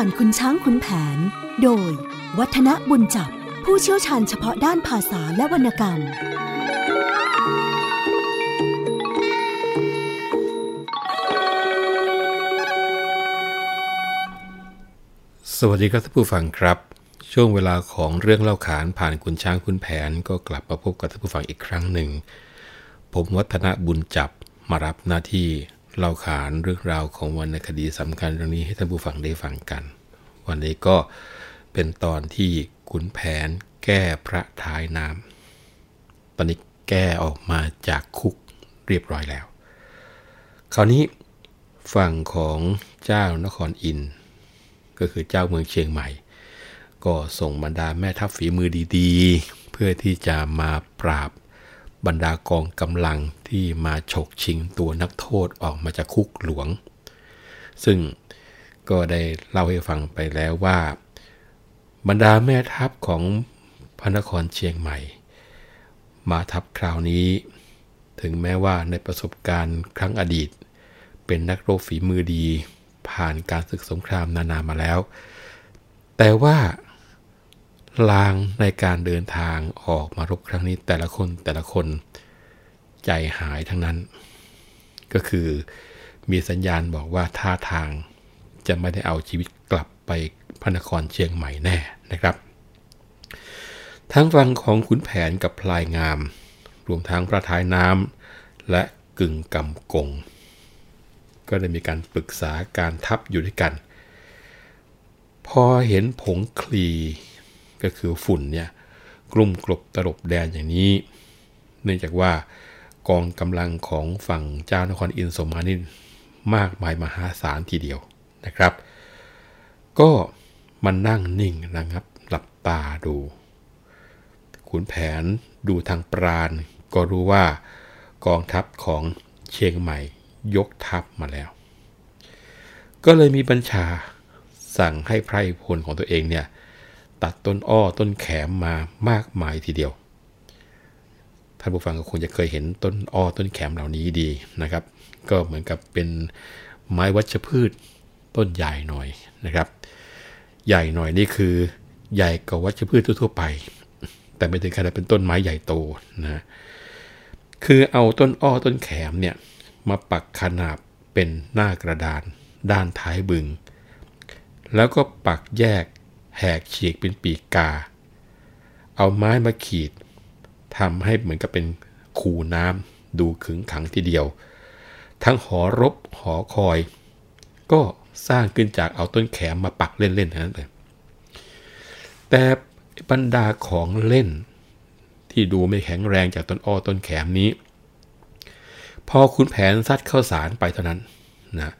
ผ่านคุณช้างคุณแผน โดย วัฒนบุญจับ ผู้เชี่ยวชาญเฉพาะด้านภาษาและวรรณกรรม สวัสดีครับท่านผู้ฟังครับ ช่วงเวลาของเรื่องเล่าขานผ่านคุณช้างคุณแผน ก็กลับมาพบกับท่านผู้ฟังอีกครั้งหนึ่ง ผมวัฒนบุญจับมารับหน้าที่ เล่าขานเรื่องราวของวรรณคดีสำคัญเรื่องนี้ให้ท่านผู้ฟังได้ฟังกัน วันนี้ก็เป็นตอนที่ขุนแผนแก้พระท้ายน้ำตอนนี้แก้ออกมาจากคุกเรียบร้อยแล้ว คราวนี้ฝั่งของเจ้านครอิน ก็คือเจ้าเมืองเชียงใหม่ ก็ส่งบรรดาแม่ทัพฝีมือดีๆ เพื่อที่จะมาปราบบรรดากองกำลัง ที่มาฉกชิงตัวนักโทษออกมาจากคุกหลวง ซึ่งก็ได้เล่าให้ฟังไปแล้วว่า บรรดาแม่ทัพของพระนครเชียงใหม่ มาทัพคราวนี้ ถึงแม้ว่าในประสบการณ์ครั้งอดีต เป็นนักรบฝีมือดี ผ่านการศึกสงครามนานามาแล้ว แต่ว่าลางในการเดินทางออกมารบครั้งนี้แต่ละคนแต่ละคน ใจหายทั้งนั้น ก็คือมีสัญญาณบอกว่าท่าทางจะไม่ได้เอาชีวิตกลับไปพระนครเชียงใหม่แน่นะครับ ทั้งฝั่งของขุนแผนกับพลายงาม รวมทั้งพระท้ายน้ำและกึ่งกำกง ก็ได้มีการปรึกษาการทับอยู่ด้วยกัน พอเห็นผงคลีก็คือฝุ่นเนี่ยกลุ่มกลบตลบแดนอย่างนี้ เนื่องจากว่า กองกำลังของฝั่งเจ้านครอินสมานินมากมายมหาศาลทีเดียวนะครับ ก็มันนั่งนิ่งนะครับ หลับตาดู ขุนแผนดูทางปราณ ก็รู้ว่ากองทัพของเชียงใหม่ยกทัพมาแล้ว ก็เลยมีบัญชาสั่งให้ไพรพลของตัวเองเนี่ย ตัดต้นอ้อต้นแขมมามากมายทีเดียว ท่านผู้ฟังก็คงจะเคยเห็นต้นอ้อต้นแขมเหล่านี้ดีนะครับ ก็เหมือนกับเป็นไม้วัชพืชต้นใหญ่หน่อยนะครับ ใหญ่หน่อยนี่คือใหญ่กว่าวัชพืชทั่วไป แต่ไม่ถึงขนาดเป็นต้นไม้ใหญ่โตนะคือเอาต้นอ้อต้นแขมเนี่ยมาปักขนาบเป็นหน้ากระดาน ด้านท้ายบึง แล้วก็ปักแยกแหกฉีกเป็นปีกกา เอาไม้มาขีด ทำให้เหมือนกับเป็นคูน้ำดูขึงขังทีเดียว ทั้งหอรบหอคอย ก็สร้างขึ้นจากเอาต้นแขมมาปักเล่นๆนั้นเลยแต่บรรดาของเล่น ที่ดูไม่แข็งแรงจากต้นอ้อต้นแขมนี้ พอคุณแผนซัดเข้าสารไปเท่านั้นนะ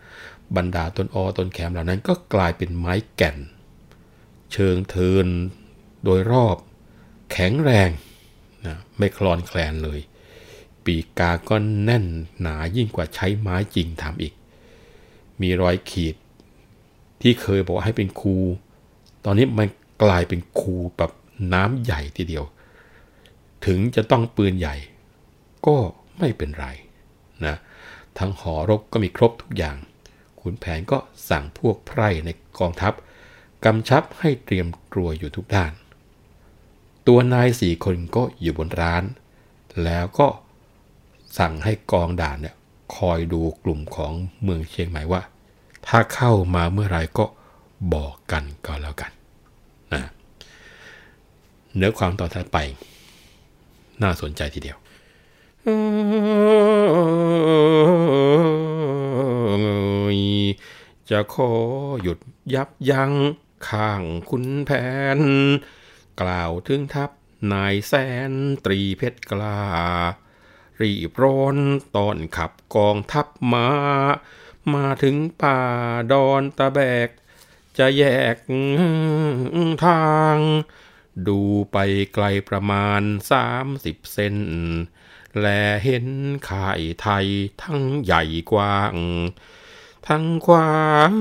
บรรดาต้นอ้อต้นแขมเหล่านั้นก็กลายเป็นไม้แก่น เชิงเทินโดยรอบ แข็งแรง นะไม่คลอนแคลนเลย ปีกกาก็แน่นหนายิ่งกว่าใช้ไม้จริงทำอีก มีรอยขีด ที่เคยบอกให้เป็นคู ตอนนี้มันกลายเป็นคูแบบน้ำใหญ่ทีเดียว ถึงจะต้องปืนใหญ่ ก็ไม่เป็นไรนะทั้งหอรบก็มีครบทุกอย่าง ขุนแผนก็สั่งพวกไพร่ในกองทัพกำชับให้เตรียมกลัวอยู่ทุกด้าน ตัวนายสี่คนก็อยู่บนร้าน แล้วก็สั่งให้กองด่านเนี่ยคอยดูกลุ่มของเมืองเชียงใหม่ว่า ถ้าเข้ามาเมื่อไรก็บอกกันก็แล้วกันนะเนื้อความต่อท้ายไป น่าสนใจทีเดียวจะขอหยุดยับยั้งข้างคุณแผน กล่าวถึงทัพนายแสนตรีเพชรกล้า รีบร้อนตอนขับกองทัพมา มาถึงป่าดอนตะแบก จะแยกทาง ดูไปไกลประมาณสามสิบเซนแลเห็นข่ายไทยทั้งใหญ่กว้าง ทั้งขวาง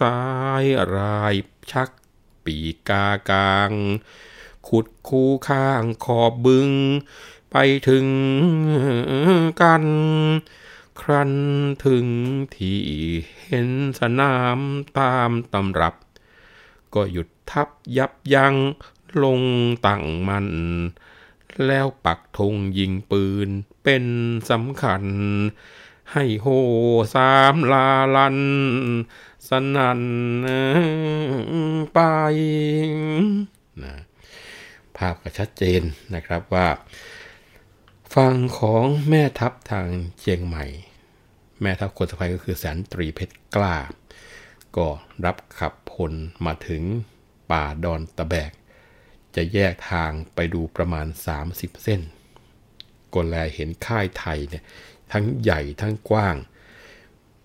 ซ้ายรายชัก ปีกากลาง ขุดคูข้างขอบบึง ไปถึงกัน ครั้นถึงที่เห็นสนามตามตำรับ ก็หยุดทับยับยั้งลงตั้งมัน แล้วปักธงยิงปืนเป็นสำคัญ ให้โหสามลาลัน สนัน ไปนะภาพก็ชัดเจนนะครับว่า ฝั่งของแม่ทัพทางเชียงใหม่ แม่ทัพคนสะพายก็คือแสนตรีเพชรกล้า ก็รับขับพลมาถึงป่าดอนตะแบก จะแยกทางไปดูประมาณ 30 เส้นก็แลเห็นค่ายไทยเนี่ยทั้งใหญ่ทั้งกว้าง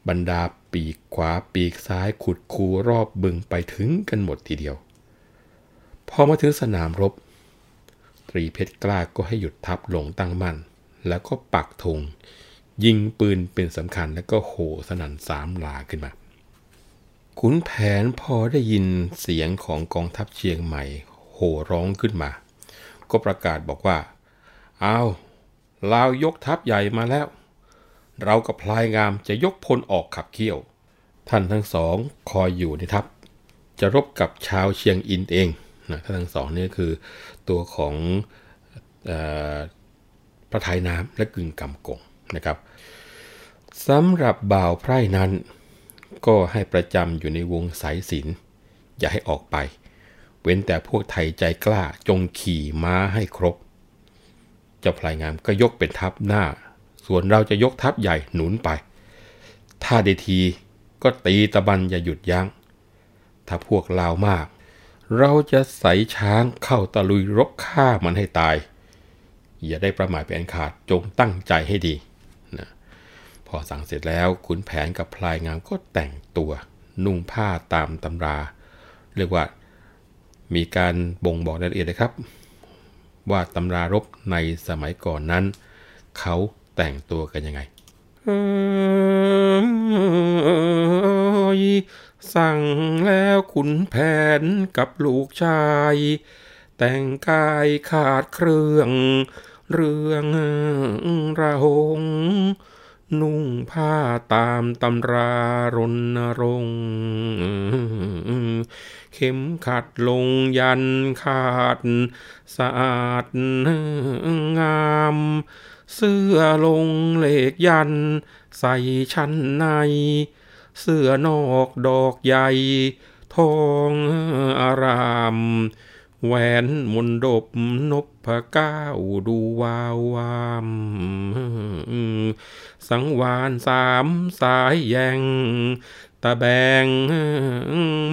บรรดา ปีกขวาปีกซ้ายขุดคูรอบบึงไปถึงกันหมดทีเดียว พอมาถึงสนามรบ ตรีเพชรกล้าก็ให้หยุดทัพลงตั้งมั่น แล้วก็ปักธงยิงปืนเป็นสำคัญแล้วก็โห่สนั่นสามลาขึ้นมา ขุนแผนพอได้ยินเสียงของกองทัพเชียงใหม่ โห่ร้องขึ้นมา ก็ประกาศบอกว่า เอาลาวยกทัพใหญ่มาแล้ว เรากับพลายงามจะยกพลออกขับเคี่ยว ท่านทั้งสองคอยอยู่ในทัพจะรบกับชาวเชียงอินเองนะท่านทั้งสองนี่คือตัวของออพระไทยน้ำและกึ่งกำกงนะครับสำหรับบ่าวไพร่นั้น ก็ให้ประจำอยู่ในวงสายศิลอย่าให้ออกไป เว้นแต่พวกไทยใจกล้าจงขี่ม้าให้ครบ เจ้าพลายงามก็ยกเป็นทัพหน้า ส่วนเราจะยกทัพใหญ่หนุนไป ถ้าได้ทีก็ตีตะบันอย่าหยุดยัง้ง ถ้าพวกลาวมาก เราจะใส่ช้างเข้าตะลุยรบฆ่ามันให้ตาย อย่าได้ประมาทเป็นขาดจงตั้งใจให้ดีนะพอสั่งเสร็จแล้วขุนแผนกับพลายงามก็แต่งตัว นุ่งผ้าตามตำรา เรียกว่ามีการบ่งบอกรายละเอียดเลยครับ ว่าตำรารบในสมัยก่อนนั้น เขา แต่งตัวกันยังไงสั่งแล้วขุนแผนกับลูกชาย แต่งกายขาดเครื่อง เรื่องระหง นุ่งผ้าตามตำรารณรงค์เข็มขัดลงยันขาด สะอาดงาม เสื้อลงเหล็กยัน ใส่ชั้นใน เสื้อนอกดอกใหญ่ ทองอาราม แหวนมนดบนบพเก้าวดูวาววาม สังวานสามสายแยง ตะแบง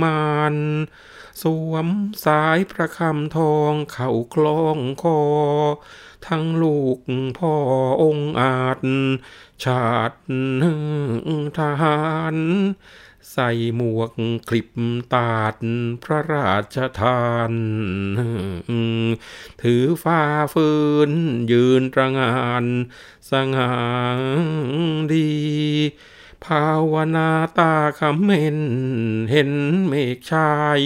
มาน สวมสายประคำทองเข่าคล้องคอ ทั้งลูกพ่อองค์อาจ ชาติทหาร ใส่หมวกคลิปตาดพระราชทาน ถือฟ้าฟืนยืนตระงาน สง่าดี ภาวนาตาคำเห็น เห็นเมฆชาย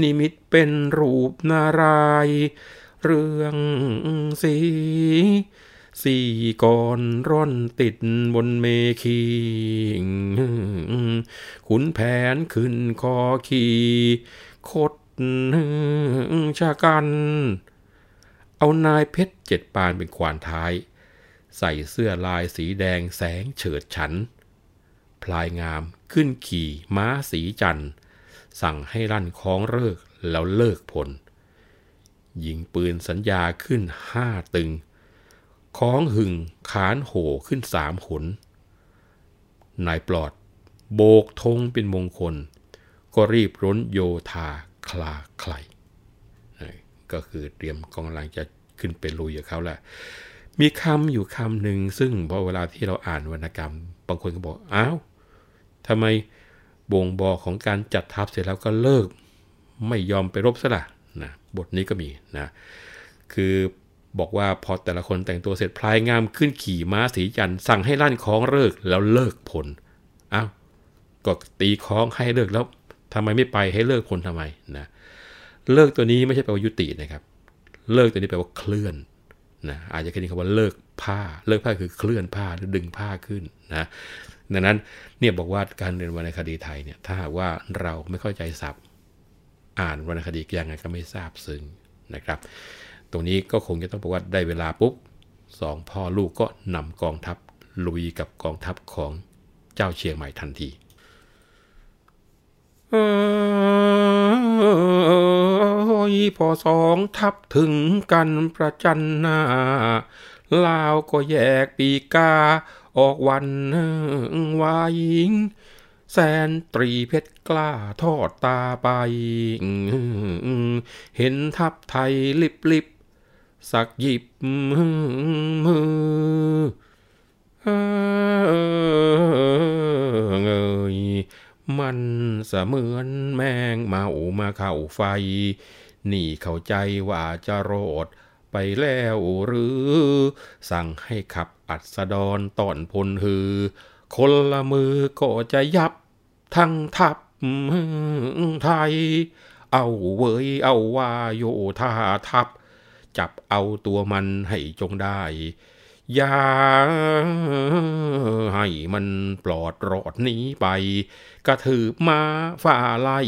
นิมิตเป็นรูปนาราย เรื่องสี สี่ก่อนร่อนติดบนเมขีขุนแผนขึ้นคอขี่คดชากัน เอานายเพชรเจ็ดปานเป็นขวานท้าย ใส่เสื้อลายสีแดงแสงเฉิดฉัน พลายงามขึ้นขี่ม้าสีจันทร์ สั่งให้ลั่นคล้องเลิกแล้วเลิกผล ยิงปืนสัญญาขึ้นห้าตึง คล้องหึงขานโห่ขึ้นสามขน นายปลอด โบกธงเป็นมงคล ก็รีบร้นโยธาคลาใครก็คือเตรียมกองกำลังจะขึ้นไปลุยกับเขาแหละมีคำอยู่คำหนึ่งซึ่งพอเวลาที่เราอ่านวรรณกรรม บางคนก็บอก อ้าว ทำไมบ่งบอกของการจัดทัพเสร็จแล้วก็เลิก ไม่ยอมไปรบซะละนะบทนี้ก็มีนะคือบอกว่าพอแต่ละคนแต่งตัวเสร็จพลายงามขึ้นขี่ม้าสีจันทร์สั่งให้ลั่นคล้องเลิกแล้วเลิกผลอ้าวก็ตีคล้องให้เลิกแล้วทำไมไม่ไปให้เลิกผลทำไมนะเลิกตัวนี้ไม่ใช่แปลว่ายุตินะครับ เลิกตัวนี้แปลว่าเคลื่อนนะอาจจะคิดคำว่าเลิกผ้า เลิกผ้าคือเคลื่อนผ้าหรือดึงผ้าขึ้นนะ ดังนั้นเนี่ยบอกว่าการเรียนวรรณคดีไทยเนี่ยถ้าหากว่าเราไม่เข้าใจศัพท์อ่านวรรณคดียังไงก็ไม่ทราบซึ้งนะครับ ตรงนี้ก็คงจะต้องบอกว่าได้เวลาปุ๊บสองพ่อลูกก็นำกองทัพลุยกับกองทัพของเจ้าเชียงใหม่ทันทียพอสองทับถึงกันประจันหน้าลาวก็แยกปีกา ออกวันวายิง แสนตรีเพชรกล้าทอดตาไป เห็นทับไทยลิบลิบสักหยิบมือเงยมันเสมือนแมงเมามาเข้าไฟ นี่เข้าใจว่าจะโรด ไปแล้วหรือ สั่งให้ขับอัดสดอนตอนพลฮือ คนละมือก็จะยับทั้งทับไทย เอาเวยเอาว่าโยธาทับจับเอาตัวมันให้จงได้อย่าให้มันปลอดรอดหนีไป กระถือมาฝ่าไล่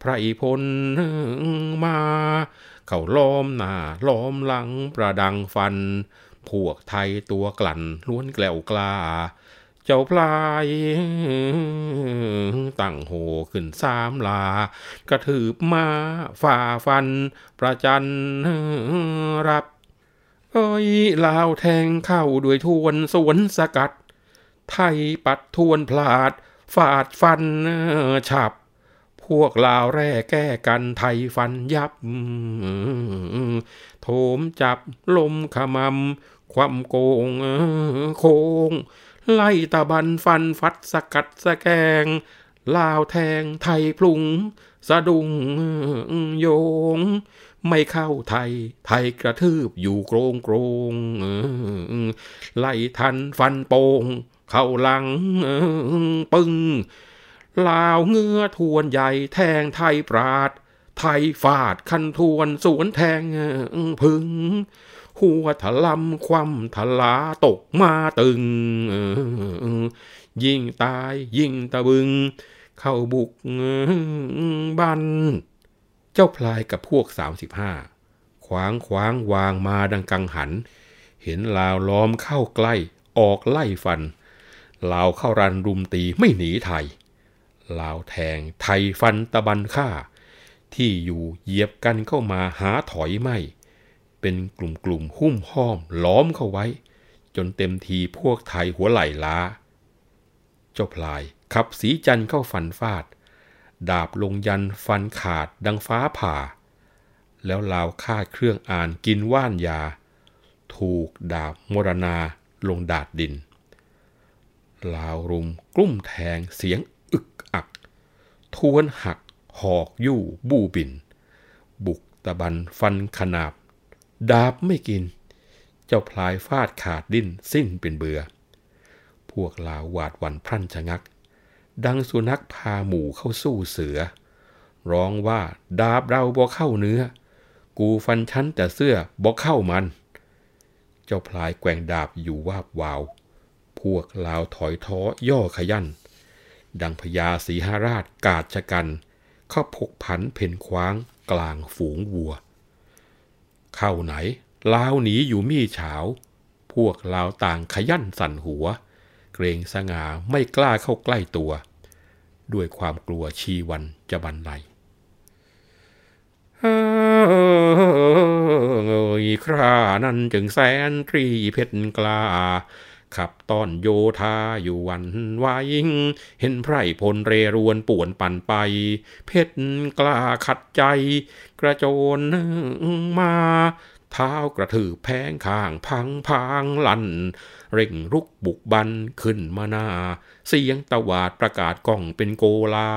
ไพรพลมา เขาล้อมหน้าล้อมหลังประดังฟัน พวกไทยตัวกลั่นล้วนแกล้วกล้า เจ้าพลาย ตั้งโหขึ้นสามลา กระถือมาฝ่าฟัน ประจันรับ เอ้ยลาวแทงเข้าด้วยทวนสวนสกัด ไทยปัดทวนพลาด ฟาดฟันฉับ พวกลาวแร่แก้กันไทยฟันยับ โถมจับลมขมำความโกงโคง ไล่ตะบันฟันฟัดสกัดสแกง ลาวแทงไทยพลุง สะดุงโยง ไม่เข้าไทย ไทยกระทืบอยู่โกรงโกรงไล่ทันฟันโปง เข้าหลังปึ้ง ลาวเงื้อทวนใหญ่แทงไทยปราด ไทยฟาดคันทวนสวนแทงพึ่งหัวถลำคว่ำทลาตกมาตึง ยิ่งตายยิ่งตะบึง เข้าบุกบัน เจ้าพลายกับพวกสามสิบห้าขวางขวางวางมาดังกังหัน เห็นลาวล้อมเข้าใกล้ออกไล่ฟัน ลาวเข้ารันรุมตีไม่หนีไทย ลาวแทง ไทยฟันตะบันฆ่า ที่อยู่เหยียบกันเข้ามาหาถอยไม่ เป็นกลุ่มกลุ่มหุ้มห้อมล้อมเข้าไว้ จนเต็มทีพวกไทยหัวไหลล้า เจ้าพลายขับสีจันเข้าฟันฟาด ดาบลงยันฟันขาดดังฟ้าผ่า แล้วลาวคาดเครื่องอ่านกินว่านยา ถูกดาบมรณาลงดาดดินลาวรุมกลุ้มแทงเสียง ทวนหัก หอกยู่บูบิน บุกตะบันฟันขนาบ ดาบไม่กิน เจ้าพลายฟาดขาดดิ้นสิ้นเป็นเบือ พวกลาวหวาดวันพรั่นชะงัก ดังสุนัขพาหมูเข้าสู้เสือ ร้องว่าดาบเราบ่เข้าเนื้อ กูฟันชั้นแต่เสื้อบ่เข้ามัน เจ้าพลายแกว่งดาบอยู่วาบวาว พวกลาวถอยท้อย่อขยัน ดังพญาสีหราชกาดชะกัน เข้าพกผันเพ่นคว้างกลางฝูงวัว เข้าไหนลาวหนีอยู่มี่เฉาพวกลาวต่างขยันสั่นหัว เกรงสง่าไม่กล้าเข้าใกล้ตัว ด้วยความกลัวชีวันจะบันไลเอยครานั้นจึงแสนตรีเพชรกล้า ขับต้อนโยธาอยู่วันวายิง เห็นไพรพลเรรวนป่วนปั่นไป เพชรกล้าขัดใจ กระโจนมาเท้ากระถือแพงข้างพังพังลั่น เร่งรุกบุกบันขึ้นมาหน้า เสียงตะวาดประกาศกล้องเป็นโกลา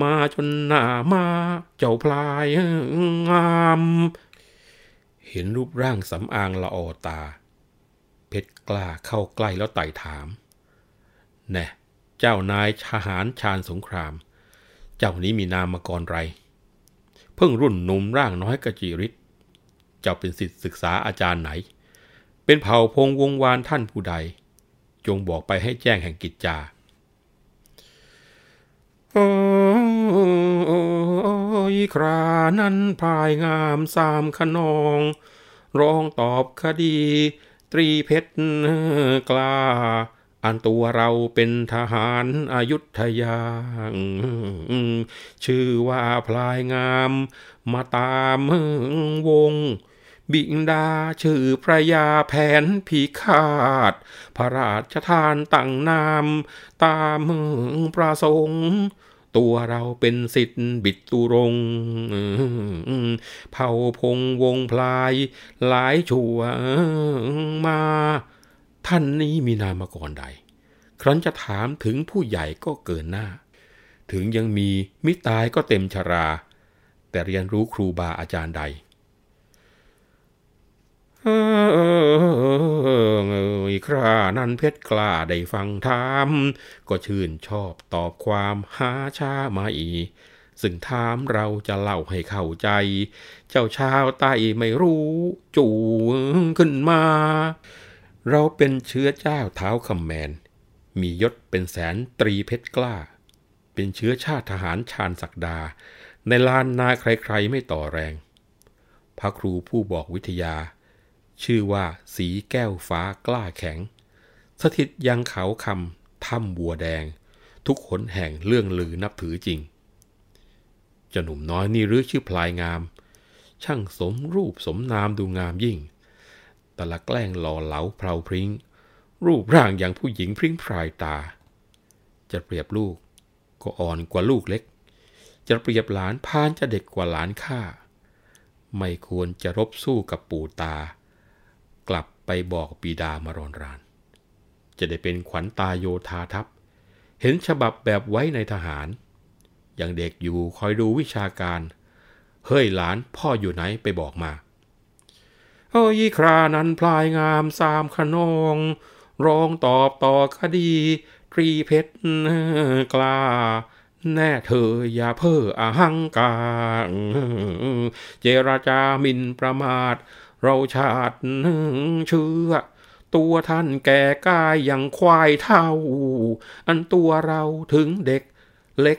มาจนหน้ามาเจ้าพลายงาม เห็นรูปร่างสำอางละออตา เพชรกล้าเข้าใกล้แล้วไต่ถามแน่เจ้านายทหารชาญสงคราม เจ้านี้มีนามมาก่อนไร เพิ่งรุ่นหนุ่มร่างน้อยกระจิริศเจ้าเป็นสิทธิศึกษาอาจารย์ไหน เป็นเผ่าพงวงวานท่านผู้ใด จงบอกไปให้แจ้งแห่งกิจจาโอ้ยครานั้นพายงามสามขนอง ร้องตอบคดี ตรีเพชรกล้า อันตัวเราเป็นทหารอายุทยา ชื่อว่าพลายงาม มาตามวง บิงดาชื่อพระยาแผนพิฆาตพระราชทานตั้งนาม ตามประสงค์ ตัวเราเป็นสิทธิ์บิดตุรงเผ่าพงวงพลาย หลายชั่วมา ท่านนี้มีนามก่อนใด ครั้นจะถามถึงผู้ใหญ่ก็เกินหน้า ถึงยังมีมิตายก็เต็มชรา แต่เรียนรู้ครูบาอาจารย์ใด ครานั้นเพชรกล้าได้ฟังธรรมก็ชื่นชอบตอบความหาชามาอีซึ่งถามเราจะเล่าให้เข้าใจ เจ้าชาวใต้ไม่รู้ จูงขึ้นมา เราเป็นเชื้อเจ้าเท้าคำแมน มียศเป็นแสนตรีเพชรกล้า เป็นเชื้อชาติทหารชาญศักดา ในลานนาใครๆไม่ต่อแรง พระครูผู้บอกวิทยา ชื่อว่าสีแก้วฟ้ากล้าแข็ง สถิตยังเขาคำถ้ำบัวแดง ทุกขนแห่งเรื่องลือนับถือจริงจะหนุ่มน้อยนี่หรือชื่อพลายงาม ช่างสมรูปสมนามดูงามยิ่ง แต่ละแกล้งหล่อเหลาเพลาพริ้ง รูปร่างอย่างผู้หญิงพริ้งพรายตา จะเปรียบลูกก็อ่อนกว่าลูกเล็ก จะเปรียบหลานพานจะเด็กกว่าหลานข้า ไม่ควรจะรบสู้กับปู่ตา กลับไปบอกปีดามารอนราน จะได้เป็นขวัญตาโยธาทัพ เห็นฉบับแบบไว้ในทหาร อย่างเด็กอยู่คอยดูวิชาการ เฮ้ยหลานพ่ออยู่ไหนไปบอกมาเฮ้ยครานั้นพลายงามสามขนองร้องตอบต่อคดีตรีเพชรกล้า แน่เธออย่าเพ้ออหังกาเจราจามินประมาท เราชาติเชื่อ ตัวท่านแก่กายอย่างควายเท่า อันตัวเราถึงเด็ก เล็ก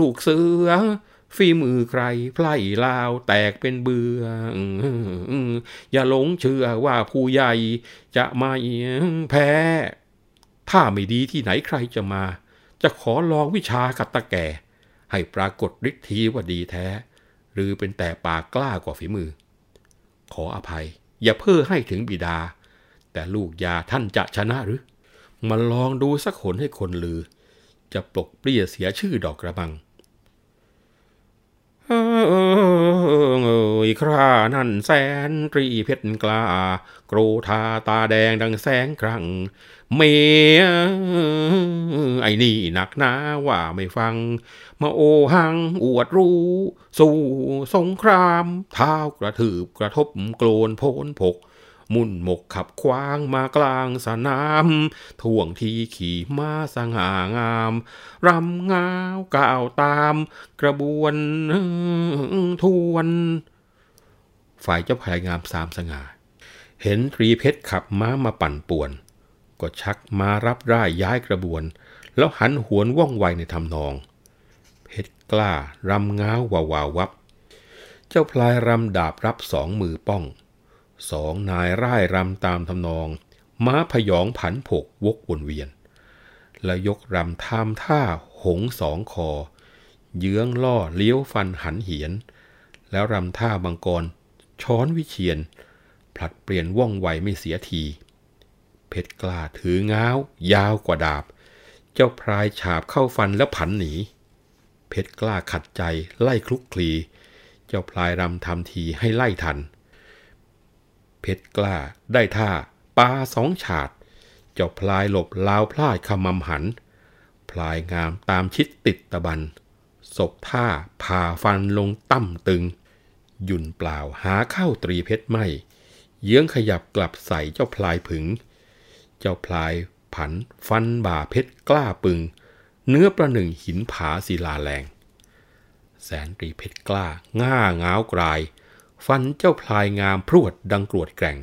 ลูกเสือฝีมือใครไพล่ลาวแตกเป็นเบืออย่าหลงเชื่อว่าผู้ใหญ่จะไม่แพ้ ถ้าไม่ดีที่ไหนใครจะมา จะขอลองวิชากัตตะแก่ ให้ปรากฏฤทธิ์ทีว่าดีแท้ หรือเป็นแต่ปากกล้ากว่าฝีมือ ขออภัย อย่าเพ้อให้ถึงบิดา แต่ลูกยาท่านจะชนะหรือ มาลองดูสักหนให้คนลือ จะปลกเปลี้ยเสียชื่อดอกกระบัง ยครานั่นแสนตรีเพชรกล้ากรูทาตาแดงดังแสงครั้งเมียไอ้นี่หนักหนาว่าไม่ฟัง มาโอหังอวดรู้ สู่สงคราม เท้ากระถืบกระทบโกลนโพนผก มุ่นหมกขับคว้างมากลางสนามท่วงทีขี่ม้าสง่างาม รำงาวก่าวตาม กระบวนทวน ฝ่ายเจ้าพายงามสามสง่า เห็นตรีเพชรขับม้ามาปั่นป่วน ก็ชักมารับร่ายย้ายกระบวน แล้วหันหวนว่องไวในทำนอง เพชรกล้ารำง้าววาวาวับ เจ้าพลายรำดาบรับสองมือป้อง สองนายร่ายรำตามทำนอง ม้าพยองผันผกวกวนเวียน แล้วยกรำทามท่าหงสองคอ เยื้องล่อเลี้ยวฟันหันเหียน แล้วรำท่าบังกร ช้อนวิเชียน ผลัดเปลี่ยนว่องไวไม่เสียที เพชรกล้าถือง้าว ยาวกว่าดาบ เจ้าพรายฉาบเข้าฟันแล้วผันหนี เพชรกล้าขัดใจไล่คลุกคลี เจ้าพลายรำทำทีให้ไล่ทัน เพชรกล้าได้ท่าปาสองฉาด เจ้าพลายหลบลาวพลาดขมำหัน พลายงามตามชิดติดตะบันศพท่าผ่าฟันลงตั้มตึง หยุ่นเปล่าหาเข้าตรีเพชรไม่ เยื้องขยับกลับใส่เจ้าพลายผึง เจ้าพลายผันฟันบ่าเพชรกล้าปึง เนื้อประหนึ่งหินผาศิลาแรง แสนตรีเพชรกล้าง่าง้าวกลาย ฟันเจ้าพลายงามพรวดดังกรวดแกร่ง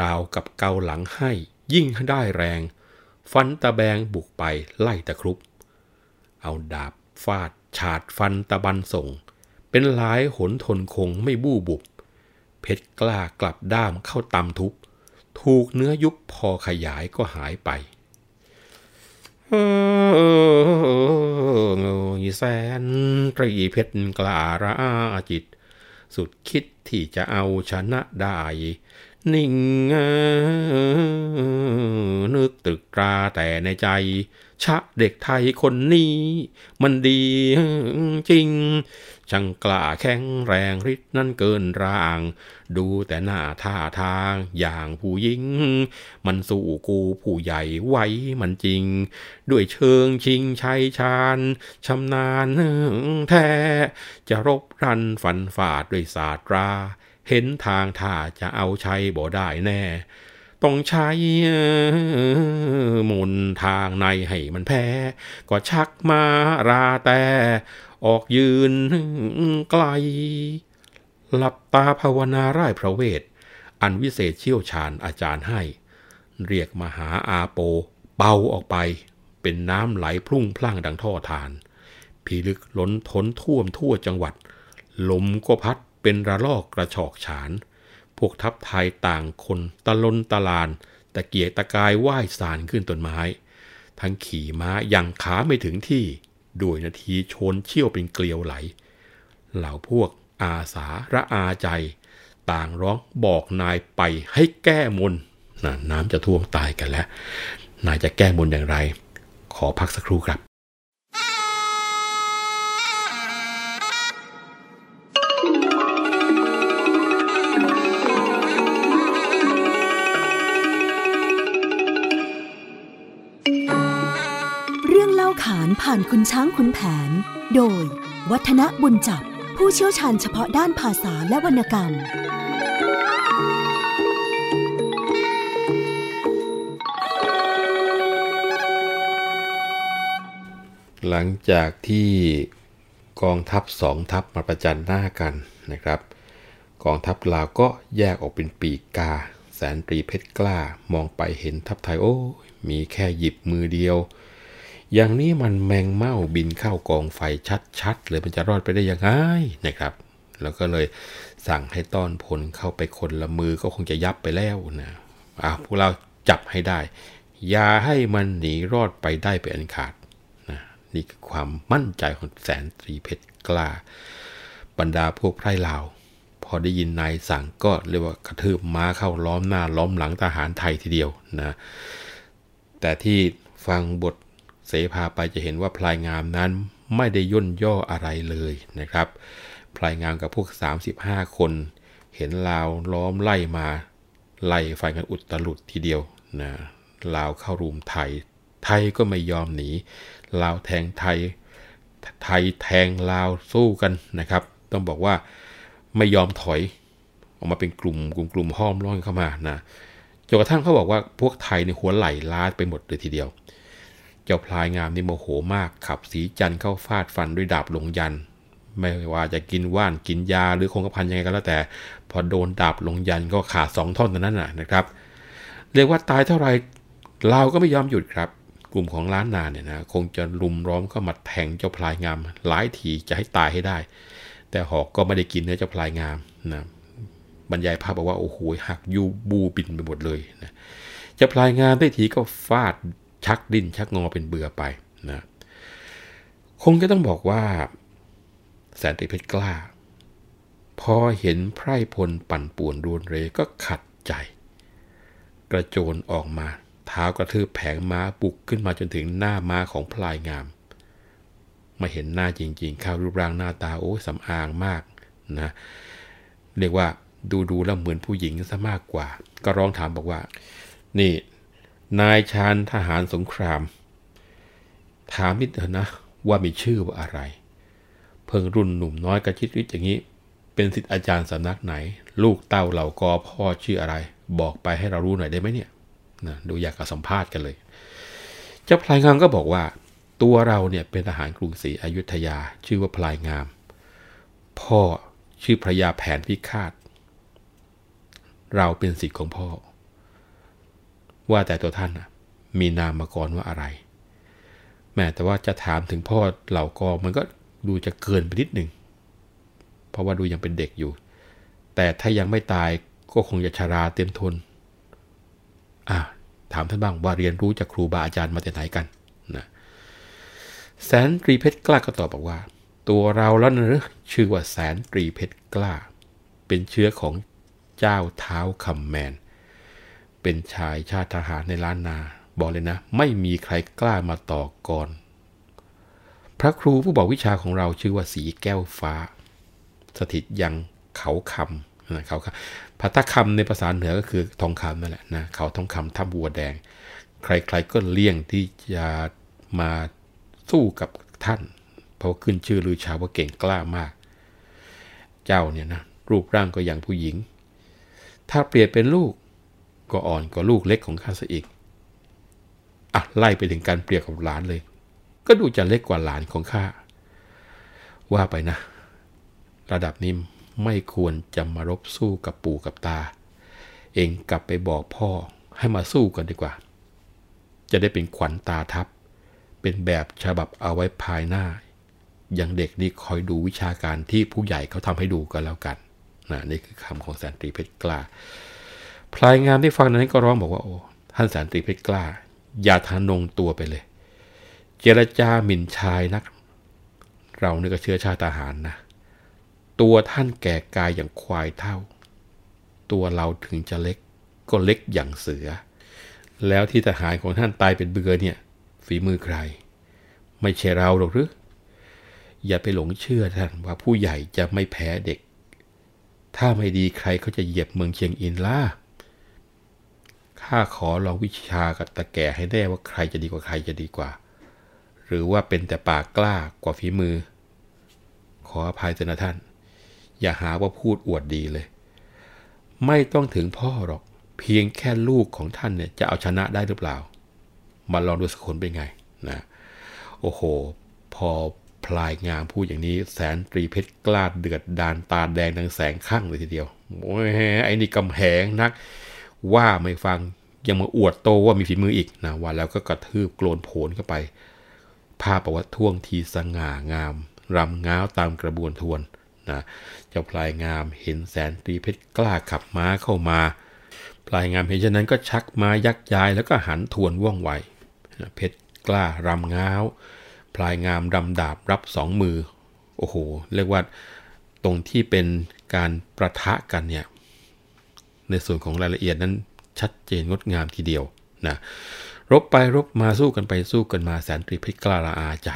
ราวกับเกาหลังให้ยิ่งได้แรง ฟันตะแบงบุกไปไล่ตะครุบ เอาดาบฟาดฉาดฟันตะบันส่ง เป็นหลายหนทนคงไม่บู้บุบ เพชรกล้ากลับด้ามเข้าตำทุบ ถูกเนื้อยุบพอขยายก็หายไปยแสนตรีเพชรกล้าระอาจิต สุดคิดที่จะเอาชนะได้ นิ่งนึกตึกตราแต่ในใจ ชะเด็กไทยคนนี้ มันดีจริง ช่างกล้าแข็งแรงฤทธิ์นั่นเกินร่าง ดูแต่หน้าท่าทางอย่างผู้หญิง มันสู้กูผู้ใหญ่ไว้มันจริง ด้วยเชิงชิงชัยชาญชำนาญแท้ จะรบรันฟันฝ่าด้วยศาสตรา เห็นทางท่าจะเอาชัยบ่ได้แน่ ต้องใช้มนทางในให้มันแพ้ ก็ชักมาราแต่ออกยืนไกล หลับตาภาวนาไร่ายพระเวท อันวิเศษเชี่ยวชาญอาจารย์ให้ เรียกมหาอาโป เป่าออกไป เป็นน้ำไหลพรุ่งพล่างดังท่อทานพีลึกล้นทนท่วมทั่วจังหวัด ลมก็พัดเป็นระลอกกระชอกฉาน พวกทัพไทยต่างคนตะลนตะลาน ตะเกียกตะกายว่ายสารขึ้นต้นไม้ ทั้งขี่ม้ายังขาไม่ถึงที่ ด้วยนาทีชนเชี่ยวเป็นเกลียวไหล เหล่าพวกอาสาระอาใจ ต่างร้องบอกนายไปให้แก้มนนน้ำจะท่วมตายกันแล้ว นายจะแก้มนอย่างไร ขอพักสักครู่ครับานผ่านคุณช้างคุณแผน โดย วัฒนบุญจับ ผู้เชี่ยวชาญเฉพาะด้านภาษาและวรรณกรรม หลังจากที่กองทัพสองทัพมาประจันหน้ากันนะครับ กองทัพลาวก็แยกออกเป็นปีกกา แสนตรีเพชรกล้ามองไปเห็นทัพไทยโอ้มีแค่หยิบมือเดียว อย่างนี้มันแมงเม่าบินเข้ากองไฟชัดๆเลยมันจะรอดไปได้ยังไงนะครับ แล้วก็เลยสั่งให้ต้อนพลเข้าไปคนละมือก็คงจะยับไปแล้วนะอะพวกเราจับให้ได้ อย่าให้มันหนีรอดไปได้เป็นอันขาดนะนี่คือความมั่นใจของแสนตรีเพชรกล้า บรรดาพวกไพร่ลาว พอได้ยินนายสั่งก็เรียกว่ากระทืบม้าเข้าล้อมหน้าล้อมหลังทหารไทยทีเดียวนะแต่ที่ฟังบท เสภาไปจะเห็นว่าพลายงามนั้นไม่ได้ย่นย่ออะไรเลยนะครับพลายงามกับพวก 35 คน เห็นลาวล้อมไล่มา ไล่ไฟกันอุตลุดทีเดียวนะลาวเข้ารุมไทย ไทยก็ไม่ยอมหนีลาวแทงไทย ไทยแทงลาวสู้กันนะครับ ต้องบอกว่าไม่ยอมถอย ออกมาเป็นกลุ่มกลุ่มกลุ่มห้อมล้อมเข้ามานะจนกระทั่งเขาบอกว่าพวกไทยในหัวไหลล้าไปหมดเลยทีเดียว เจ้าพลายงามนี่โมโหมากขับสีจันเข้าฟาดฟันด้วยดาบลงยัน ไม่ว่าจะกินว่านกินยาหรือคงกระพันยังไงก็แล้วแต่ พอโดนดาบลงยันก็ขาดสองท่อนตอนนั้นน่ะนะครับ เรียกว่าตายเท่าไรเราก็ไม่ยอมหยุดครับ กลุ่มของล้านนาเนี่ยนะคงจะลุมร้อมเข้ามาแทงเจ้าพลายงามหลายทีจะให้ตายให้ได้ แต่หอกก็ไม่ได้กินเนื้อเจ้าพลายงามนะบรรยายภาพบอกว่าโอ้โหหักยูบูบินไปหมดเลยนะเจ้าพลายงามได้ทีก็ฟาด ชักดิ้นชักงอเป็นเบื่อไปนะคงจะต้องบอกว่า แสนติเพชรกล้า พอเห็นไพร่พลปั่นป่วนรวนเรก็ขัดใจ กระโจนออกมา เท้ากระทืบแผงม้าบุกขึ้นมาจนถึงหน้าม้าของพลายงาม มาเห็นหน้าจริงๆ ข้าวรูปร่างหน้าตาโอ้สำอางมากนะเรียกว่าดูดูแล้วเหมือนผู้หญิงซะมากกว่า ก็ร้องถามบอกว่า นี่ นายชาญทหารสงคราม ถามนิดเถอะนะ ว่ามีชื่อว่าอะไร เพิ่งรุ่นหนุ่มน้อยกระชิดริดอย่างนี้ เป็นสิทธิอาจารย์สำนักไหน ลูกเต้าเหล่ากอพ่อชื่ออะไร บอกไปให้เรารู้หน่อยได้ไหมเนี่ยนะดูอยากกับสัมภาษณ์กันเลย เจ้าพลายงามก็บอกว่า ตัวเราเนี่ยเป็นทหารกรุงศรีอยุธยา ชื่อว่าพลายงาม พ่อชื่อพระยาแผนพิฆาต เราเป็นสิทธิ์ของพ่อ ว่าแต่ตัวท่านมีนามกรว่าอะไร แม้แต่ว่าจะถามถึงพ่อเหล่ากอมันก็ดูจะเกินไปนิดหนึ่ง เพราะว่าดูยังเป็นเด็กอยู่ แต่ถ้ายังไม่ตายก็คงจะชาราเต็มทน อ่าถามท่านบ้างว่าเรียนรู้จากครูบาอาจารย์มาแต่ไหนกันนะแสนตรีเพชรกล้าก็ตอบบอกว่า ตัวเราแล้วนะชื่อว่าแสนตรีเพชรกล้า เป็นเชื้อของเจ้าเท้าคำแมน เป็นชายชาติทหารในล้านนา บอกเลยนะ ไม่มีใครกล้ามาต่อก่อน พระครูผู้บอกวิชาของเราชื่อว่าสีแก้วฟ้า สถิตยังเขาคำนะเขาพัตคำในภาษาเหนือก็คือทองคำนั่นแหละนะเขาทองคำถ้ำบัวแดง ใครๆก็เลี่ยงที่จะมาสู้กับท่าน เพราะขึ้นชื่อลือชาว่าเก่งกล้ามาก เจ้าเนี่ยนะรูปร่างก็อย่างผู้หญิง ถ้าเปรียบเป็นลูก ก็อ่อนกว่าลูกเล็กของข้าซะอีก อะไล่ไปถึงการเปรียบกับหลานเลย ก็ดูจะเล็กกว่าหลานของข้า ว่าไปนะ ระดับนี้ไม่ควรจะมารบสู้กับปู่กับตา เองกลับไปบอกพ่อให้มาสู้กันดีกว่า จะได้เป็นขวัญตาทัพ เป็นแบบฉบับเอาไว้ภายหน้า อย่างเด็กนี่คอยดูวิชาการที่ผู้ใหญ่เขาทำให้ดูกันแล้วกันนะนี่คือคำของแสนตรีเพชรกล้า พลายงามที่ฟังนั้นก็ร้องบอกว่าโอ้ท่านแสนตรีเพชรกล้า อย่าทานงตัวไปเลย เจรจาหมิ่นชายนัก เราเนี่ก็เชื้อชาติทหารนะ ตัวท่านแก่กายอย่างควายเท่า ตัวเราถึงจะเล็กก็เล็กอย่างเสือ แล้วที่ทหารของท่านตายเป็นเบือเนี่ย ฝีมือใคร ไม่ใช่เราหรอกหรือ อย่าไปหลงเชื่อท่านว่าผู้ใหญ่จะไม่แพ้เด็ก ถ้าไม่ดีใครเขาจะเหยียบเมืองเชียงอินล่ะ ข้าขอลองวิชากับตะแก่ให้แน่ว่าใครจะดีกว่าใครจะดีกว่า หรือว่าเป็นแต่ปากกล้ากว่าฝีมือ ขออภัยเถอะนะท่าน อย่าหาว่าพูดอวดดีเลย ไม่ต้องถึงพ่อหรอก เพียงแค่ลูกของท่านเนี่ยจะเอาชนะได้หรือเปล่า มาลองดูสักคนเป็นไงนะ โอ้โห พอพลายงามพูดอย่างนี้แสนตรีเพชรกล้าเดือดดานตาแดงดังแสงข้างเลยทีเดียวโอ้ยไอ้นี่กำแหงนัก ว่าไม่ฟัง ยังมาอวดโตว่ามีฝีมืออีกนะว่าแล้วก็กระทืบโกลนโผนเข้าไป ภาพประวัติท่วงทีสง่างามรำง้าวตามกระบวนทวนนะเจ้าพลายงามเห็นแสนตรีเพชรกล้าขับม้าเข้ามาพลายงามเห็นเช่นนั้นก็ชักม้ายักย้ายแล้วก็หันทวนว่องไวเพชรกล้ารำง้าวพลายงามรำดาบรับสองมือโอ้โหเรียกว่าตรงที่เป็นการประทะกันเนี่ยในส่วนของรายละเอียดนั้น ชัดเจนงดงามทีเดียวนะรบไปรบมาสู้กันไปสู้กันมาแสนตรีเพชรกล้าละอาใจ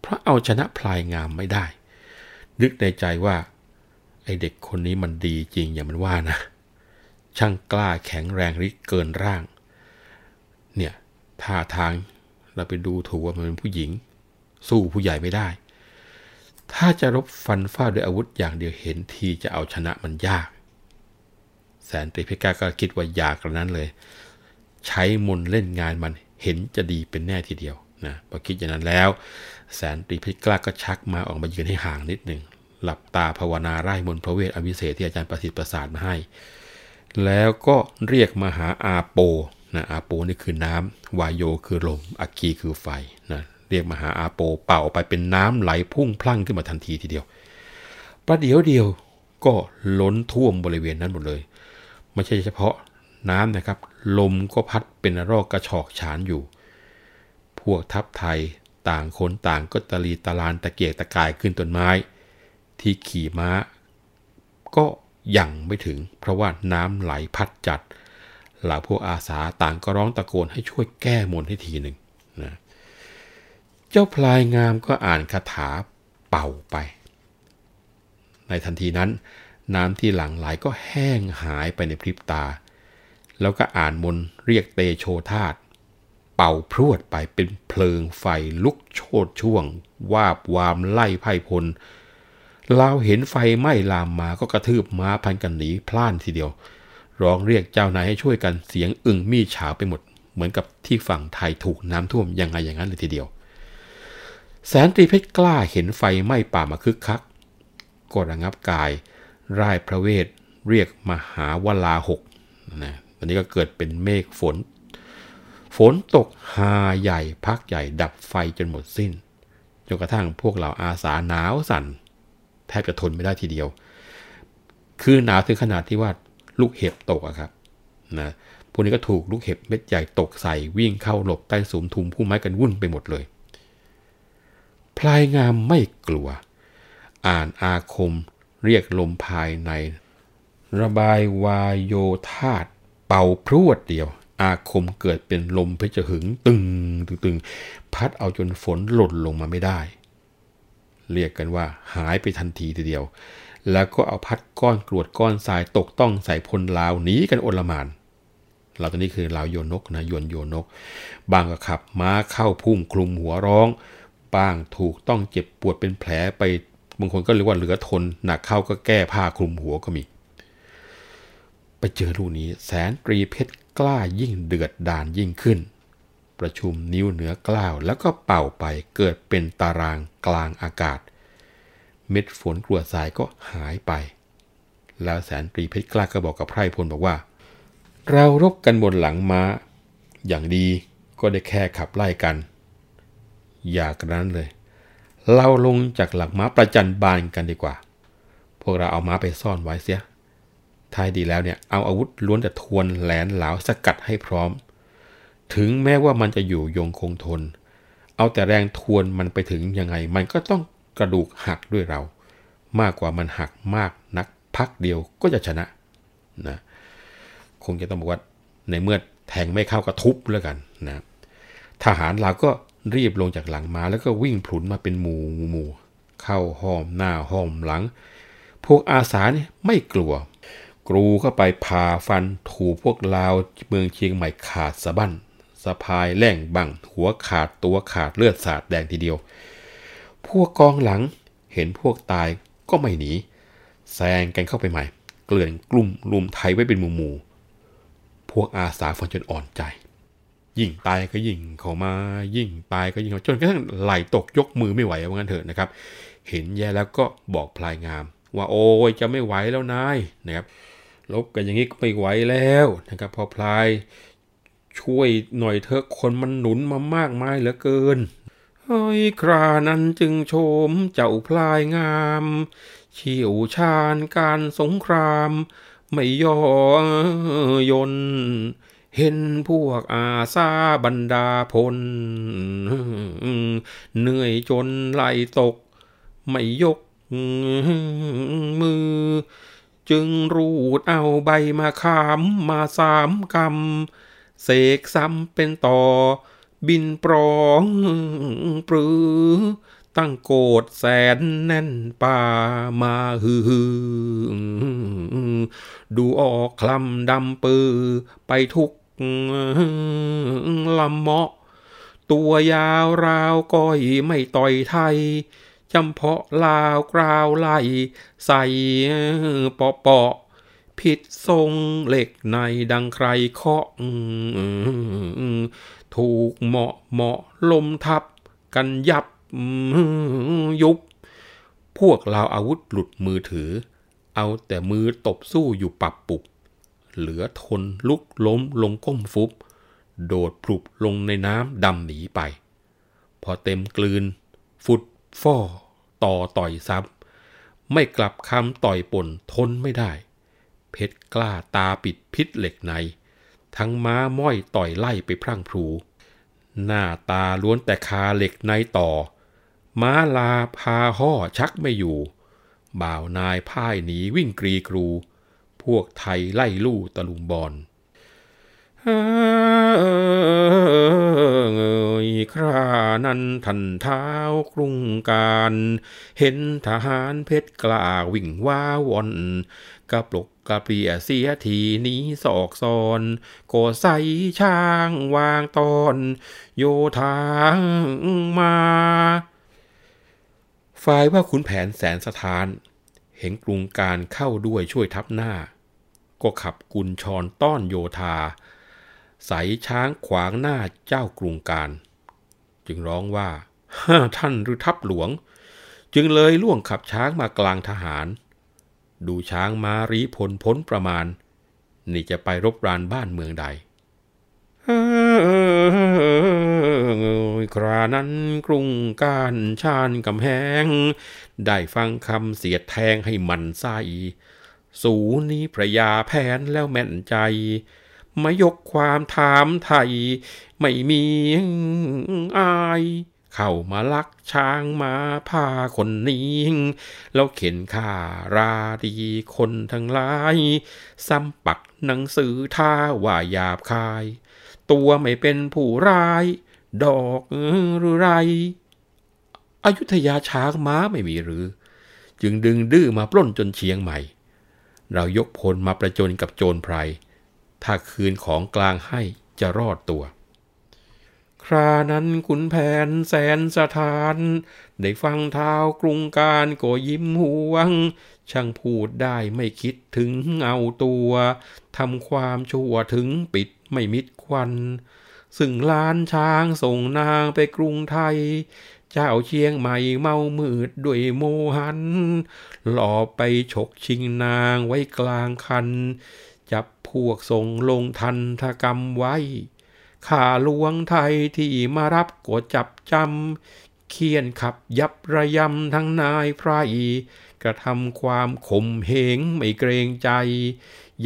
เพราะเอาชนะพลายงามไม่ได้ นึกในใจว่า ไอเด็กคนนี้มันดีจริงอย่างมันว่านะ ช่างกล้าแข็งแรงริกเกินร่าง เนี่ยท่าทางเราไปดูถูกว่ามันเป็นผู้หญิง สู้ผู้ใหญ่ไม่ได้ ถ้าจะรบฟันฟาดด้วยอาวุธอย่างเดียวเห็นทีจะเอาชนะมันยาก สนตรีเพกาก็คิดว่าอยากกระนั้นเลย ใช้มนเล่นงานมันเห็นจะดีเป็นแน่ทีเดียวนะพอคิดอย่างนั้นแล้ว แสนตรีเพชรกล้าก็ชักมาออกมายืนให้ห่างนิดหนึ่งหลับตาภาวนาไร้มนพระเวทอวิเศษที่อาจารย์ประสิทธิ์ประสาทมาให้ แล้วก็เรียกมาหาอาโปนะอาโปนี่คือน้ำวายโยคือลมอากีคือไฟนะเรียกมาหาอาโปเป่าไปเป็นน้ำไหลพุ่งพลั่งขึ้นมาทันทีทีเดียวประเดี๋ยวเดียวก็ล้นท่วมบริเวณนั้นหมดเลย ไม่ใช่เฉพาะน้ำนะครับ ลมก็พัดเป็นรอกกระชอกฉานอยู่ พวกทัพไทยต่างคนต่างก็ตะลีตะลานตะเกียกตะกายขึ้นต้นไม้ ที่ขี่ม้า ก็ยังไม่ถึง เพราะว่าน้ำไหลพัดจัด เหล่าพวกอาสาต่างก็ร้องตะโกนให้ช่วยแก้มนให้ทีหนึ่งนะเจ้าพลายงามก็อ่านคาถาเป่าไป ในทันทีนั้น น้ำที่หลั่งไหลก็แห้งหายไปในพริบตา แล้วก็อ่านมนเรียกเตโชธาตเป่าพรวดไปเป็นเพลิงไฟลุกโชดช่วง วาบวามไล่ไพ่พลเราเห็นไฟไหม้ลามมาก็กระทืบม้าพันกันหนีพล่านทีเดียว ร้องเรียกเจ้านายให้ช่วยกันเสียงอึ่งมีฉาไปหมด เหมือนกับที่ฝั่งไทยถูกน้ำท่วมยังไงอย่างนั้นเลยทีเดียว แสนตรีเพชรกล้าเห็นไฟไหม้ป่ามาคึกคักก็ระงับกาย ร่ายพระเวทเรียกมหาวลาหกนะวันนี้ก็เกิดเป็นเมฆฝน ฝนตกหาใหญ่พักใหญ่ดับไฟจนหมดสิ้นจนกระทั่งพวกเราอาสาหนาวสั่นแทบจะทนไม่ได้ทีเดียว คือหนาวถึงขนาดที่ว่าลูกเห็บตกอะครับนะพวกนี้ก็ถูกลูกเห็บเม็ดใหญ่ตกใส่วิ่งเข้าหลบใต้สูมทุมผู้ไม้กันวุ่นไปหมดเลย พลายงามไม่กลัว อ่านอาคม เรียกลมภายใน ระบายวายโยธาตเป่าพรวดเดียว อาคมเกิดเป็นลมเพชหึงตึงตึงตึงพัดเอาจนฝนหล่นลงมาไม่ได้ เรียกกันว่าหายไปทันทีทีเดียว แล้วก็เอาพัดก้อนกรวดก้อนทรายตกต้องใส่พลลาวหนีกันโอลมานเราตัวนี้คือลาวโยนกนะยวนโยนก บางก็ขับม้าเข้าพุ่งคลุมหัวร้อง บ้างถูกต้องเจ็บปวดเป็นแผลไป บางคนก็เรียกว่าเหลือทนหนักเข้าก็แก้ผ้าคลุมหัวก็มี ไปเจอลูกนี้แสนตรีเพชรกล้ายิ่งเดือดดานยิ่งขึ้น ประชุมนิ้วเหนือกล้าวแล้วก็เป่าไปเกิดเป็นตารางกลางอากาศ เม็ดฝนกลัวทรายก็หายไป แล้วแสนตรีเพชรกล้าก็บอกกับไพรพลบอกว่า เรารบกันบนหลังม้า อย่างดีก็ได้แค่ขับไล่กัน อย่ากระนั้นเลย เราลงจากหลังม้าประจันบานกันดีกว่า พวกเราเอาม้าไปซ่อนไว้เสียท้ายดีแล้วเนี่ยเอาอาวุธล้วนแต่ทวนแหลนเหลาสกัดให้พร้อม ถึงแม้ว่ามันจะอยู่ยงคงทน เอาแต่แรงทวนมันไปถึงยังไง มันก็ต้องกระดูกหักด้วยเรา มากกว่ามันหักมากนักพักเดียวก็จะชนะนะคงจะต้องบอกว่าในเมื่อแทงไม่เข้ากระทุบแล้วกันนะทหารเราก็ รีบลงจากหลังม้าแล้วก็วิ่งผลุนมาเป็นหมู่หมู่เข้าห้อมหน้าห้อมหลัง พวกอาสาเนี่ยไม่กลัว กรูเข้าไปผ่าฟันถูพวกลาวเมืองเชียงใหม่ขาดสะบั้นสะพายแหล่งบังหัวขาดตัวขาดเลือดสาดแดงทีเดียว พวกกองหลังเห็นพวกตายก็ไม่หนีแซงกันเข้าไปใหม่ เกลื่อนกลุ่มรุมไทยไว้เป็นหมู่หมู่พวกอาสาฟังจนอ่อนใจ ยิ่งตายก็ยิ่งเข้ามา ยิ่งตายก็ยิ่งจนกระทั่งไหลตกยกมือไม่ไหวว่างั้นเถอะนะครับ เห็นแย่แล้วก็บอกพลายงาม ว่าโอ้ยจะไม่ไหวแล้วนายนะครับลบกันอย่างนี้ก็ไม่ไหวแล้วนะครับ พอพลายช่วยหน่อยเถอะคนมันหนุนมามากมายเหลือเกินเฮ้ยครานั้นจึงโชมเจ้าพลายงามเชี่ยวชาญการสงคราม ไม่ย่อยน เห็นพวกอาซาบรรดาพล เหนื่อยจนไหลตก ไม่ยกมือ จึงรูดเอาใบมาขามมาสามกำเสกซ้ำเป็นต่อ บินปรองปรือตั้งโกดแสนแน่นป่ามาฮือดูออกคลำดำปือไปทุก ลำเมาะ ตัวยาวราวก้อยไม่ต่อยไทยจำเพาะลาวกราวไล่ใส่เปาะเปาะผิดทรงเหล็กในดังใครเคาะถูกเหมาะเหมาะลมทับกันยับยุบ พวกเราอาวุธหลุดมือถือ เอาแต่มือตบสู้อยู่ปับปุบ เหลือทนลุกล้มลงก้มฟุบ โดดปลุบลงในน้ำดำหนีไป พอเต็มกลืน ฟุดฟ่อ ต่อต่อยซ้ำไม่กลับคำต่อยป่นทนไม่ได้ เพชรกล้าตาปิดพิษเหล็กใน ทั้งม้าม้อยต่อยไล่ไปพรั่งพรู หน้าตาล้วนแต่คาเหล็กในต่อ ม้าลาพาห่อชักไม่อยู่ บ่าวนายพ่ายหนีวิ่งกรีกรู พวกไทยไล่ลู่ตะลุมบอลครานั้นทันเท้ากรุงการ เห็นทหารเพชรกล้าวิ่งว้าวอนกระปลกกระเปียเสียทีนี้ศอกซอนโกใส่ช่างวางตอน โยธามา ฝ่ายว่าขุนแผนแสนสถาน เห็นกรุงการเข้าด้วยช่วยทับหน้า ก็ขับกุญชรต้อนโยธา ใสช้างขวางหน้าเจ้ากรุงการ จึงร้องว่าห้าท่านหรือทัพหลวง จึงเลยล่วงขับช้างมากลางทหาร ดูช้างมารีพลพ้นประมาณ นี่จะไปรบรานบ้านเมืองใด ครานั้นกรุงการชานกำแหง ได้ฟังคำเสียดแทงให้มันใสสูนี้พระยาแผนแล้วแม่นใจ ไมายกความถามไทย ไม่มีอายเข้ามาลักช้างมาพาคนนี้ แล้วเข็นข่าราดีคนทั้งหลาย ซ้ำปักหนังสือท่าว่าหยาบคาย ตัวไม่เป็นผู้ร้าย ดอกหรือไรอายุธยาช้างม้าไม่มีหรือ จึงดึงดื้อมาปล้นจนเชียงใหม่ เรายกพลมาประจนกับโจรไพร ถ้าคืนของกลางให้จะรอดตัว ครานั้นขุนแผนแสนสถาน ได้ฟังเท้ากรุงการก็ยิ้มหวง ช่างพูดได้ไม่คิดถึงเอาตัว ทำความชั่วถึงปิดไม่มิดควัน ซึ่งล้านช้างส่งนางไปกรุงไทย เจ้าเชียงใหม่เมามืดด้วยโมหัน หลอบไปฉกชิงนางไว้กลางคัน จับพวกส่งลงทันทกรรมไว้ข้าหลวงไทยที่มารับก็จับจำเคียนขับยับระยำทั้งนายไพรกระทำความข่มเหงไม่เกรงใจ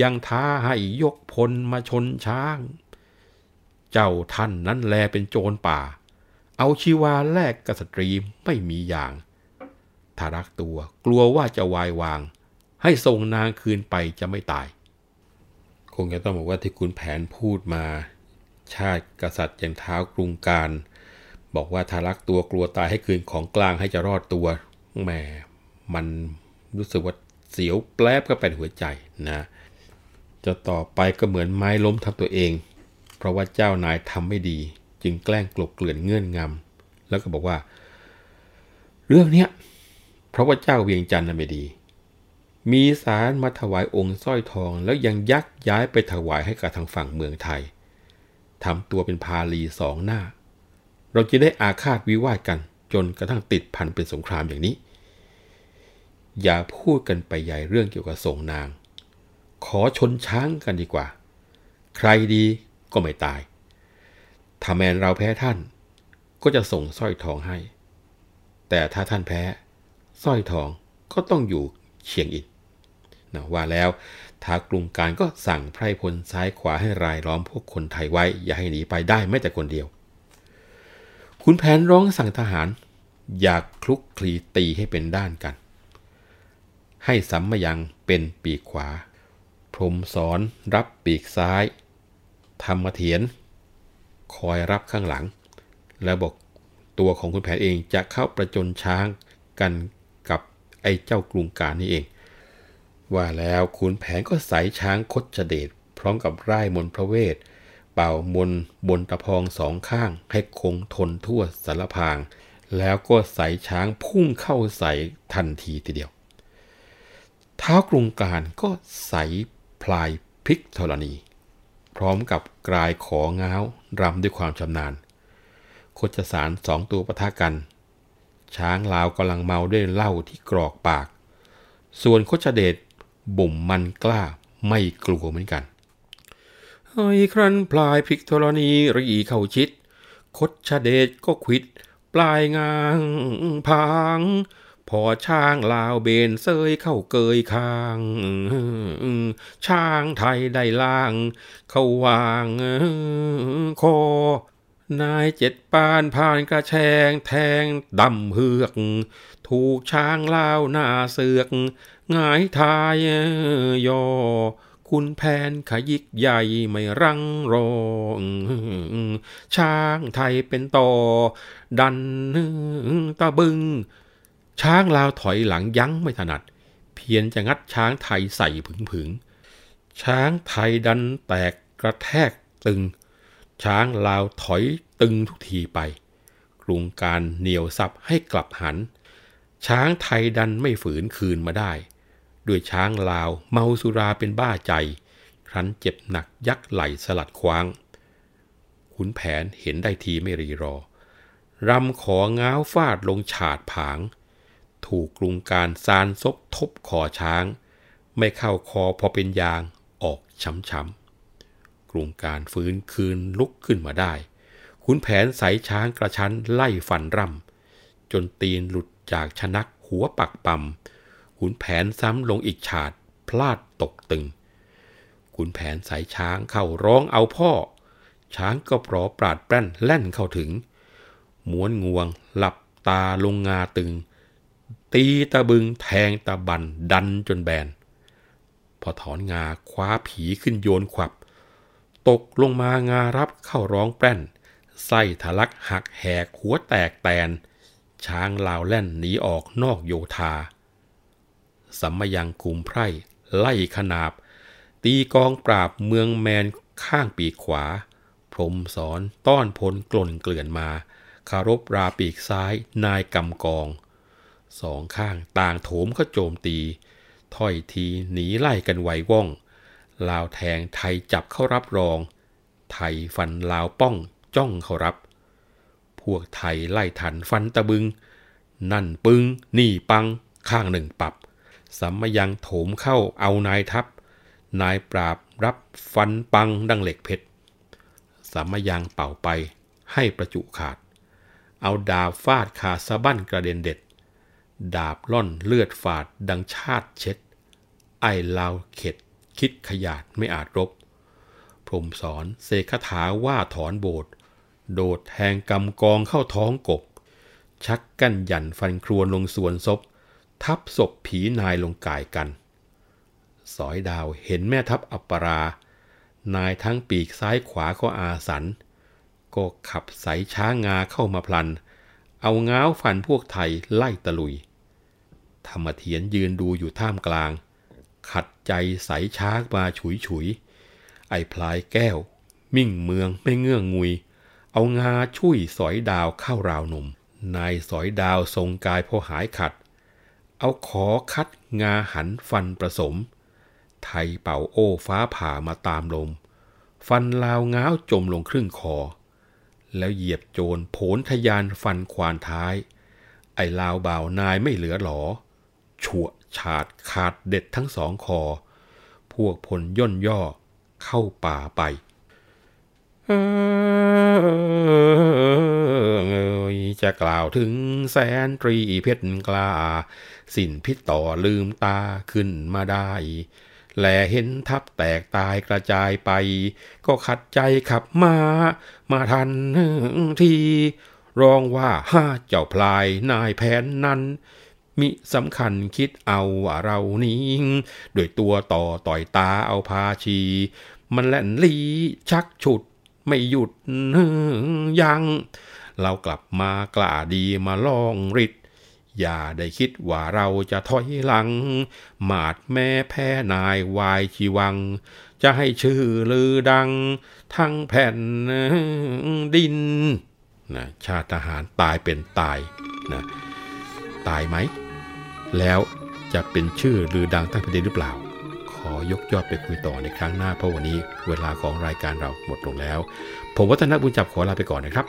ยังท้าให้ยกพลมาชนช้าง เจ้าท่านนั้นแลเป็นโจรป่า เอาชีวาแลกกับสตรีไม่มีอย่างถ้ารักตัวกลัวว่าจะวายวาง ให้ส่งนางคืนไปจะไม่ตาย คงจะต้องบอกว่าที่คุณแผนพูดมา ชาติกษัตริย์อย่างเท้ากรุงการ บอกว่าถ้ารักตัวกลัวตายให้คืนของกลางให้จะรอดตัวแหมมันรู้สึกว่าเสียวแปลบก็เป็นหัวใจนะ จะต่อไปก็เหมือนไม้ล้มทับตัวเอง เพราะว่าเจ้านายทำไม่ดี จึงแกล้งกลบเกลื่อนเงื่อนงำแล้วก็บอกว่า เรื่องเนี้ยเพราะว่าเจ้าเวียงจันทร์น่ะไม่ดี มีสารมาถวายองค์สร้อยทอง แล้วยังยักย้ายไปถวายให้กับทางฝั่งเมืองไทยทำตัวเป็นพาลีสองหน้า เราจะได้อาฆาตวิวาทกัน จนกระทั่งติดพันเป็นสงครามอย่างนี้ อย่าพูดกันไปใหญ่เรื่องเกี่ยวกับสงนาง ขอชนช้างกันดีกว่า ใครดี ก็ไม่ตาย ถ้าแมนเราแพ้ท่านก็จะส่งสร้อยทองให้ แต่ถ้าท่านแพ้สร้อยทองก็ต้องอยู่เชียงอินนะว่าแล้วท้ากรุงการก็สั่งไพรพลซ้ายขวาให้รายล้อมพวกคนไทยไว้ อย่าให้หนีไปได้แม้แต่คนเดียวคุณแผนร้องสั่งทหาร อยากคลุกคลีตีให้เป็นด้านกัน ให้สัมมยังเป็นปีกขวา พรมสอนรับปีกซ้าย ธรรมเถียน คอยรับข้างหลัง แล้วบอกตัวของคุณแผนเองจะเข้าประจนช้างกันกับไอ้เจ้ากรุงการนี่เอง ว่าแล้วขุนแผนก็ใส่ช้างคดเดชพร้อมกับร่ายมนพระเวท เป่ามนบนตะพองสองข้างให้คงทนทั่วสารพาง แล้วก็ใส่ช้างพุ่งเข้าใส่ทันทีทีเดียว เท้ากรุงการก็ใส่พลายพิกธรณี พร้อมกับกลายของ้าวรำด้วยความชำนาญโคจสารสองตัวปะทะกัน ช้างลาวกำลังเมาด้วยเหล้าที่กรอกปาก ส่วนโคชเดชบ่มมันกล้าไม่กลัวเหมือนกันเฮ้ครั้นพลายพิกธรณีรีเข้าชิด คดชเดชก็ขิด ปลายงางพัง พอช้างลาวเบนเซยเข้าเกยคางช้างไทยได้ล่าง เขาวางคอนายเจ็ดปานผ่านกระแชงแทงดำเหือก ถูกช้างลาวหน้าเสือกหงายทายยอ คุณแผนขยิกใหญ่ไม่รังรอง ช้างไทยเป็นต่อ ดันตะบึง ช้างลาวถอยหลังยั้งไม่ถนัด เพียงจะงัดช้างไทยใส่ผึงผึงช้างไทยดันแตกกระแทกตึง ช้างลาวถอยตึงทุกทีไป กรุงการเหนียวซับให้กลับหัน ช้างไทยดันไม่ฝืนคืนมาได้ ด้วยช้างลาวเมาสุราเป็นบ้าใจ ครั้นเจ็บหนักยักไหลสลัดคว้าง ขุนแผนเห็นได้ทีไม่รีรอ รำของ้าวฟาดลงฉาดผาง ถูกกรุงการซานซบทบคอช้าง ไม่เข้าคอพอเป็นยางออกช้ำๆกรุงการฟื้นคืนลุกขึ้นมาได้ขุนแผนใสช้างกระชั้นไล่ฟันร่ำจนตีนหลุดจากชนักหัวปักปั๊มขุนแผนซ้ำลงอีกฉาดพลาดตกตึงขุนแผนสายช้างเข้าร้องเอาพ่อ ช้างก็ปลอปราดแป้นแล่นเข้าถึง ม้วนงวง หลับตาลงงาตึง ตีตะบึงแทงตะบันดันจนแบน พอถอนงาคว้าผีขึ้นโยนขวับ ตกลงมางารับเข้าร้องแป้นไส้ทะลักหักแหกหัวแตกแตน ช้างลาวแล่นหนีออกนอกโยธา สัมมยังคุมไพร่ ไล่ขนาบ ตีกองปราบเมืองแมนข้างปีกขวา พรมสอนต้อนพลกล่นเกลื่อนมาคารบราปีกซ้ายนายกำกอง สองข้างต่างโถมเข้าโจมตีถ้อยทีหนีไล่กันไหวว่อง ลาวแทงไทยจับเข้ารับรอง ไทยฟันลาวป้องจ้องเขารับ พวกไทยไล่ทันฟันตะบึง นั่นปึงนี่ปังข้างหนึ่งปรับสัมมยังโถมเข้าเอานายทัพ นายปราบรับฟันปังดังเหล็กเพชรสัมมยังเป่าไปให้ประจุขาด เอาดาบฟาดขาสะบั้นกระเด็นเด็ด ดาบล่อนเลือดฝาดดังชาติเช็ด ไอลาวเข็ด คิดขยาดไม่อาจรบ พรมสอนเสกคาถาว่าถอนโบสโดดแทงกำกองเข้าท้องกบ ชักกั้นหยันฟันครวนลงส่วนศพ ทับศพผีนายลงกายกัน สอยดาวเห็นแม่ทัพอัปปรา นายทั้งปีกซ้ายขวาก็อาสัน ก็ขับใสช้างาเข้ามาพลัน เอาง้าวฟันพวกไทยไล่ตะลุย ธรรมเทียนยืนดูอยู่ท่ามกลาง ขัดใจใสช้ามาฉุยฉุย ไอ้พลายแก้ว มิ่งเมืองไม่เงื่องงุย เอางาช่วยสอยดาวเข้าราวหนุ่มนายสอยดาวทรงกายพอหายขัด เอาขอคัดงาหันฟันประสม ไทยเป่าโอ้ฟ้าผ่ามาตามลม ฟันลาวง้าวจมลงครึ่งคอ แล้วเหยียบโจรโผนทยานฟันควานท้ายไอ้ลาวบ่าวนายไม่เหลือหลอ ฉวฉาดขาดเด็ดทั้งสองคอ พวกพลย่นย่อเข้าป่าไปจะกล่าวถึงแสนตรีเพชรกล้าสินพิษต่อลืมตาขึ้นมาได้ แลเห็นทับแตกตายกระจายไป ก็ขัดใจขับมา มาทันทีร้องว่าห้าเจ้าพลายนายแผนนั้น มิสำคัญคิดเอาว่าเรานี้โดยตัวต่อต่อยตาเอาพาชี มันแล่นลีชักฉุดไม่หยุดยัง เรากลับมากล้าดีมาลองริดอย่าได้คิดว่าเราจะถอยหลังมาดแม่แพ้นายวายชีวัง จะให้ชื่อลือดัง ทั้งแผ่นดินนะชาติทหารตายเป็นตายนะตายไหม แล้วจะเป็นชื่อลือดังทั้งแผ่นดินหรือเปล่า ขอยกยอดไปคุยต่อในครั้งหน้าเพราะวันนี้เวลาของรายการเราหมดลงแล้ว ผมวัฒนบุญจับขอลาไปก่อนนะครับ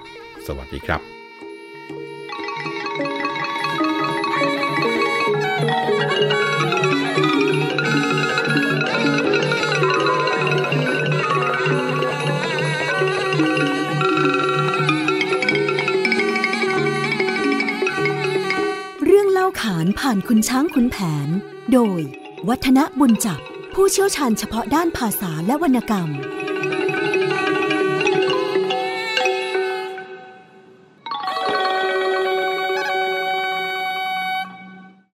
สวัสดีครับ ขานผ่านคุณช้างคุณแผน โดย วัฒนบุญจับผู้เชี่ยวชาญเฉพาะด้านภาษาและวรรณกรรม